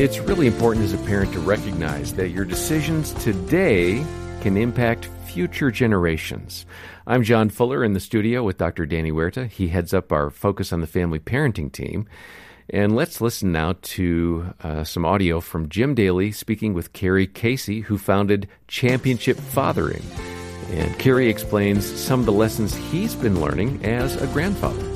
It's really important as a parent to recognize that your decisions today can impact future generations. I'm John Fuller in the studio with Dr. Danny Huerta. He heads up our Focus on the Family parenting team. And let's listen now to uh, some audio from Jim Daly speaking with Carey Casey, who founded Championship Fathering. And Carey explains some of the lessons he's been learning as a grandfather.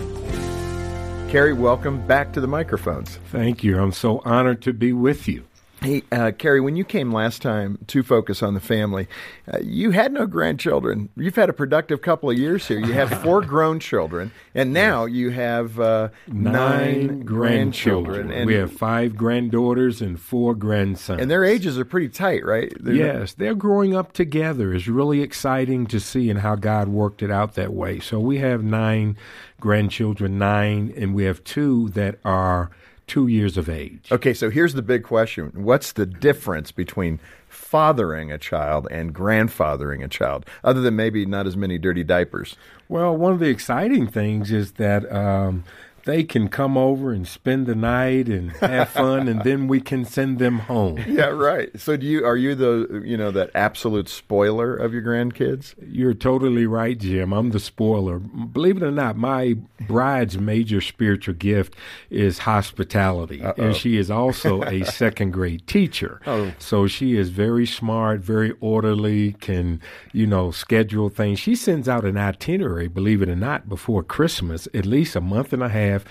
Carey, welcome back to the microphones. Thank you. I'm so honored to be with you. Hey, uh, Carey, when you came last time to focus on the family, uh, you had no grandchildren. You've had a productive couple of years here. You have four grown children, and now you have uh, nine, nine grandchildren. And we have five granddaughters and four grandsons. And their ages are pretty tight, right? They're yes, they're growing up together. It's really exciting to see and how God worked it out that way. So we have nine grandchildren, nine, and we have two that are – two years of age. Okay, so here's the big question What's the difference between fathering a child and grandfathering a child, other than maybe not as many dirty diapers? Well, one of the exciting things is that um, they can come over and spend the night and have fun and then we can send them home. Yeah, right. So do you are you the you know that absolute spoiler of your grandkids? You're totally right, Jim. I'm the spoiler. Believe it or not, my bride's major spiritual gift is hospitality. Uh-oh. And she is also a second grade teacher. Oh. So she is very smart, very orderly, can, you know, schedule things. She sends out an itinerary, believe it or not, before Christmas, at least a month and a half have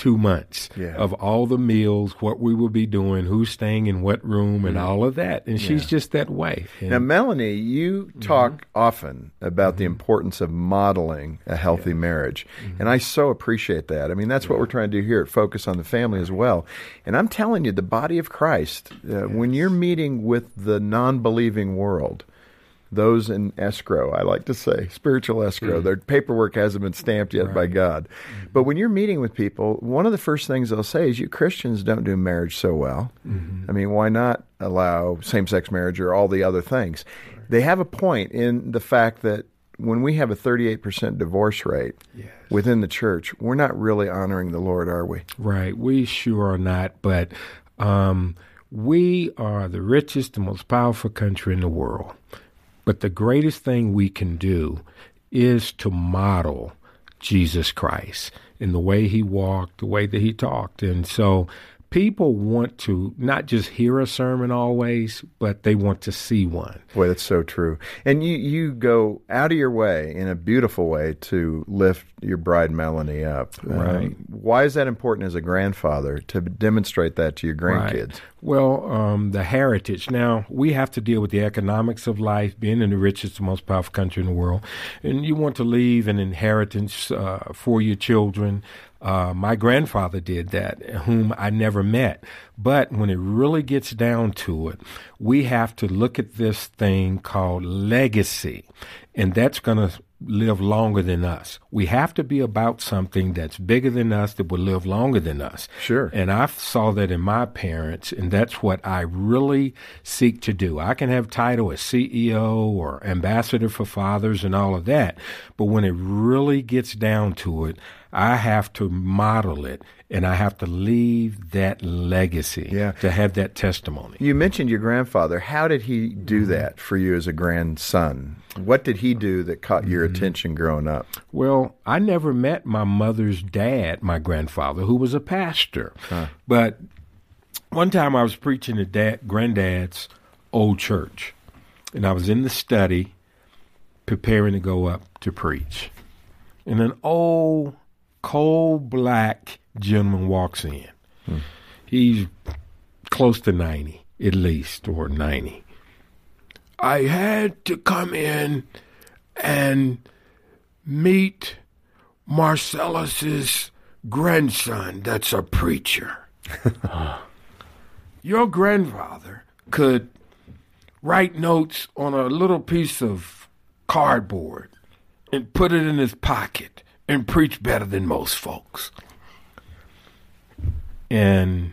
two months yeah. of all the meals, what we will be doing, who's staying in what room, and mm-hmm. all of that. And yeah. she's just that wife. And now, Melanie, you mm-hmm. talk mm-hmm. often about mm-hmm. the importance of modeling a healthy yeah. marriage. Mm-hmm. And I so appreciate that. I mean, that's what we're trying to do here at Focus on the Family as well. And I'm telling you, the body of Christ, uh, yes. when you're meeting with the non believing world, those in escrow, I like to say, spiritual escrow. Mm-hmm. Their paperwork hasn't been stamped yet right. by God. Mm-hmm. But when you're meeting with people, one of the first things they'll say is, You Christians don't do marriage so well. Mm-hmm. I mean, why not allow same sex marriage or all the other things? Right. They have a point in the fact that when we have a 38% divorce rate yes. within the church, we're not really honoring the Lord, are we? Right. We sure are not. But um, we are the richest and most powerful country in the world. But the greatest thing we can do is to model Jesus Christ in the way he walked, the way that he talked. And so people want to not just hear a sermon always, but they want to see one. Boy, that's so true. And you you go out of your way in a beautiful way to lift your bride Melanie up. Right. Um, why is that important as a grandfather to demonstrate that to your grandkids? Right. Well, um, the heritage. Now we have to deal with the economics of life, being in the richest, most powerful country in the world, and you want to leave an inheritance uh, for your children. Uh, my grandfather did that, whom I never met. But when it really gets down to it, we have to look at this thing called legacy. And that's going to live longer than us. We have to be about something that's bigger than us that will live longer than us. Sure. And I saw that in my parents, and that's what I really seek to do. I can have title as CEO or ambassador for fathers and all of that, but when it really gets down to it, I have to model it and I have to leave that legacy yeah. to have that testimony. You mentioned your grandfather. How did he do mm-hmm. that for you as a grandson? What did he do that caught your mm-hmm. attention growing up? Well, I never met my mother's dad, my grandfather, who was a pastor. Huh. But one time I was preaching at dad, granddad's old church, and I was in the study preparing to go up to preach. And an old coal black gentleman walks in. Hmm. He's close to 90, at least, or 90. I had to come in and meet Marcellus's grandson that's a preacher. Your grandfather could write notes on a little piece of cardboard and put it in his pocket and preach better than most folks. And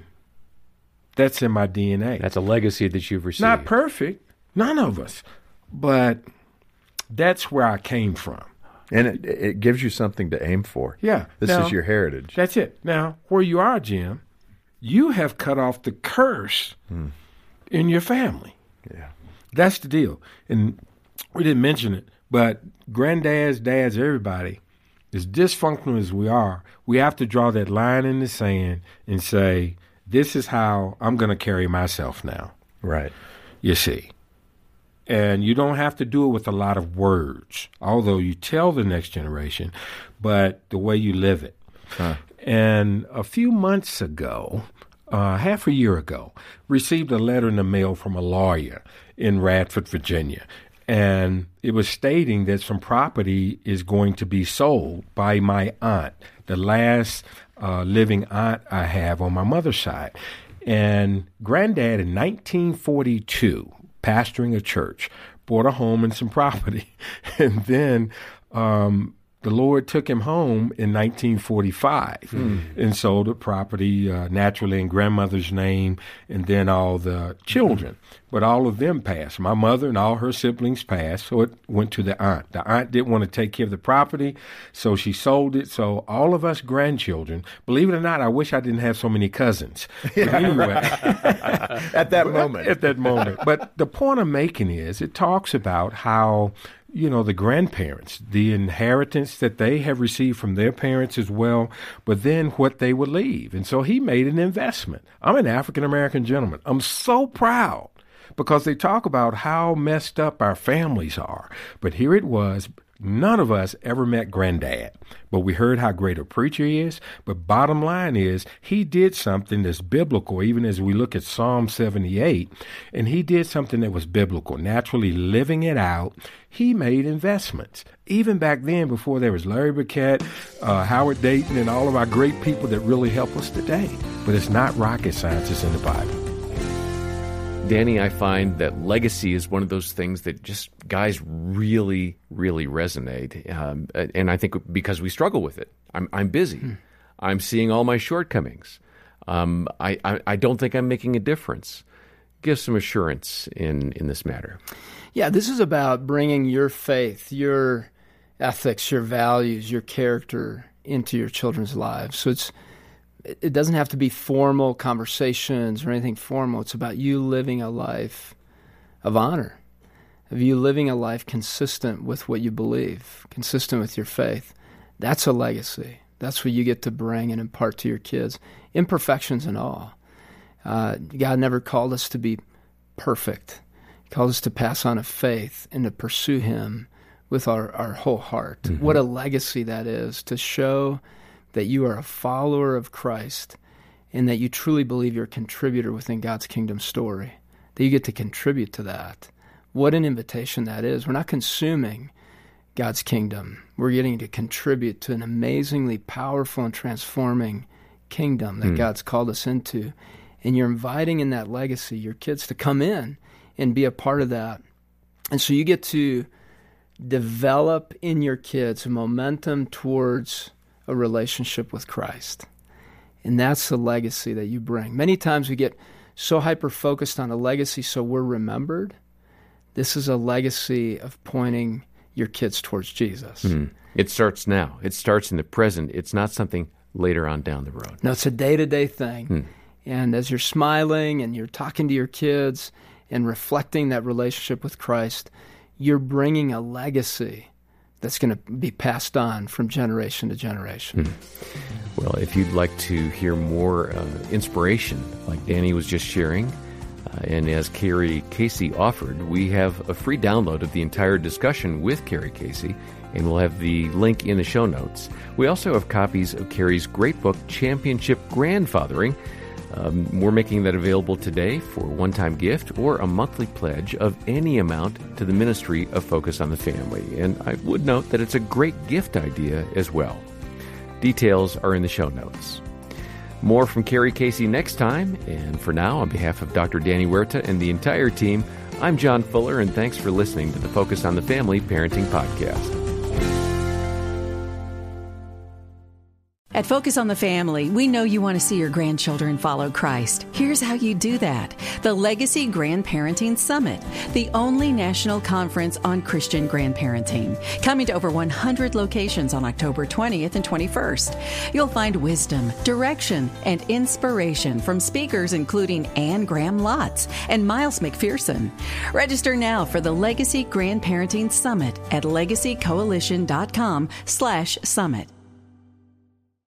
that's in my DNA. That's a legacy that you've received. Not perfect, none of us, but that's where I came from. And it, it gives you something to aim for. Yeah. This now, is your heritage. That's it. Now, where you are, Jim, you have cut off the curse mm. in your family. Yeah. That's the deal. And we didn't mention it, but granddads, dads, everybody, as dysfunctional as we are, we have to draw that line in the sand and say, this is how I'm going to carry myself now. Right. You see. And you don't have to do it with a lot of words, although you tell the next generation, but the way you live it. Huh. And a few months ago, uh, half a year ago, received a letter in the mail from a lawyer in Radford, Virginia. And it was stating that some property is going to be sold by my aunt, the last uh, living aunt I have on my mother's side. And granddad in 1942, pastoring a church, bought a home and some property. and then um, the Lord took him home in 1945 mm. and sold the property uh, naturally in grandmother's name and then all the children. Mm. But all of them passed. My mother and all her siblings passed, so it went to the aunt. The aunt didn't want to take care of the property, so she sold it. So all of us grandchildren, believe it or not, I wish I didn't have so many cousins. But anyway, at that moment. At that moment. But the point I'm making is it talks about how you know, the grandparents, the inheritance that they have received from their parents as well, but then what they would leave. And so he made an investment. I'm an African American gentleman. I'm so proud because they talk about how messed up our families are. But here it was None of us ever met Granddad, but we heard how great a preacher he is. But bottom line is, he did something that's biblical, even as we look at Psalm 78, and he did something that was biblical, naturally living it out. He made investments. Even back then, before there was Larry Burkett, uh, Howard Dayton, and all of our great people that really help us today. But it's not rocket science, it's in the Bible. Danny, I find that legacy is one of those things that just guys really, really resonate. Um, and I think because we struggle with it, I'm, I'm busy. Hmm. I'm seeing all my shortcomings. Um, I, I, I, don't think I'm making a difference. Give some assurance in, in this matter. Yeah, this is about bringing your faith, your ethics, your values, your character into your children's lives. So it's it doesn't have to be formal conversations or anything formal. It's about you living a life of honor, of you living a life consistent with what you believe, consistent with your faith. That's a legacy. That's what you get to bring and impart to your kids, imperfections and all. Uh, God never called us to be perfect. He called us to pass on a faith and to pursue Him with our, our whole heart. Mm-hmm. What a legacy that is to show that you are a follower of Christ and that you truly believe you're a contributor within God's kingdom story, that you get to contribute to that. What an invitation that is. We're not consuming God's kingdom, we're getting to contribute to an amazingly powerful and transforming kingdom that mm. God's called us into. And you're inviting in that legacy your kids to come in and be a part of that. And so you get to develop in your kids a momentum towards a relationship with Christ. And that's the legacy that you bring. Many times we get so hyper focused on a legacy so we're remembered. This is a legacy of pointing your kids towards Jesus. Mm. It starts now, it starts in the present. It's not something later on down the road. No, it's a day to day thing. Mm. And as you're smiling and you're talking to your kids and reflecting that relationship with Christ, you're bringing a legacy that's going to be passed on from generation to generation. Hmm. Well, if you'd like to hear more uh, inspiration, like Danny was just sharing, uh, and as Carey Casey offered, we have a free download of the entire discussion with Carey Casey, and we'll have the link in the show notes. We also have copies of Carey's great book, Championship Grandfathering um, we're making that available today for a one time gift or a monthly pledge of any amount to the Ministry of Focus on the Family. And I would note that it's a great gift idea as well. Details are in the show notes. More from Carey Casey next time. And for now, on behalf of Dr. Danny Huerta and the entire team, I'm John Fuller, and thanks for listening to the Focus on the Family Parenting Podcast. At Focus on the Family, we know you want to see your grandchildren follow Christ. Here's how you do that the Legacy Grandparenting Summit, the only national conference on Christian grandparenting, coming to over 100 locations on October 20th and 21st. You'll find wisdom, direction, and inspiration from speakers including Anne Graham Lotz and Miles McPherson. Register now for the Legacy Grandparenting Summit at legacycoalition.com slash summit.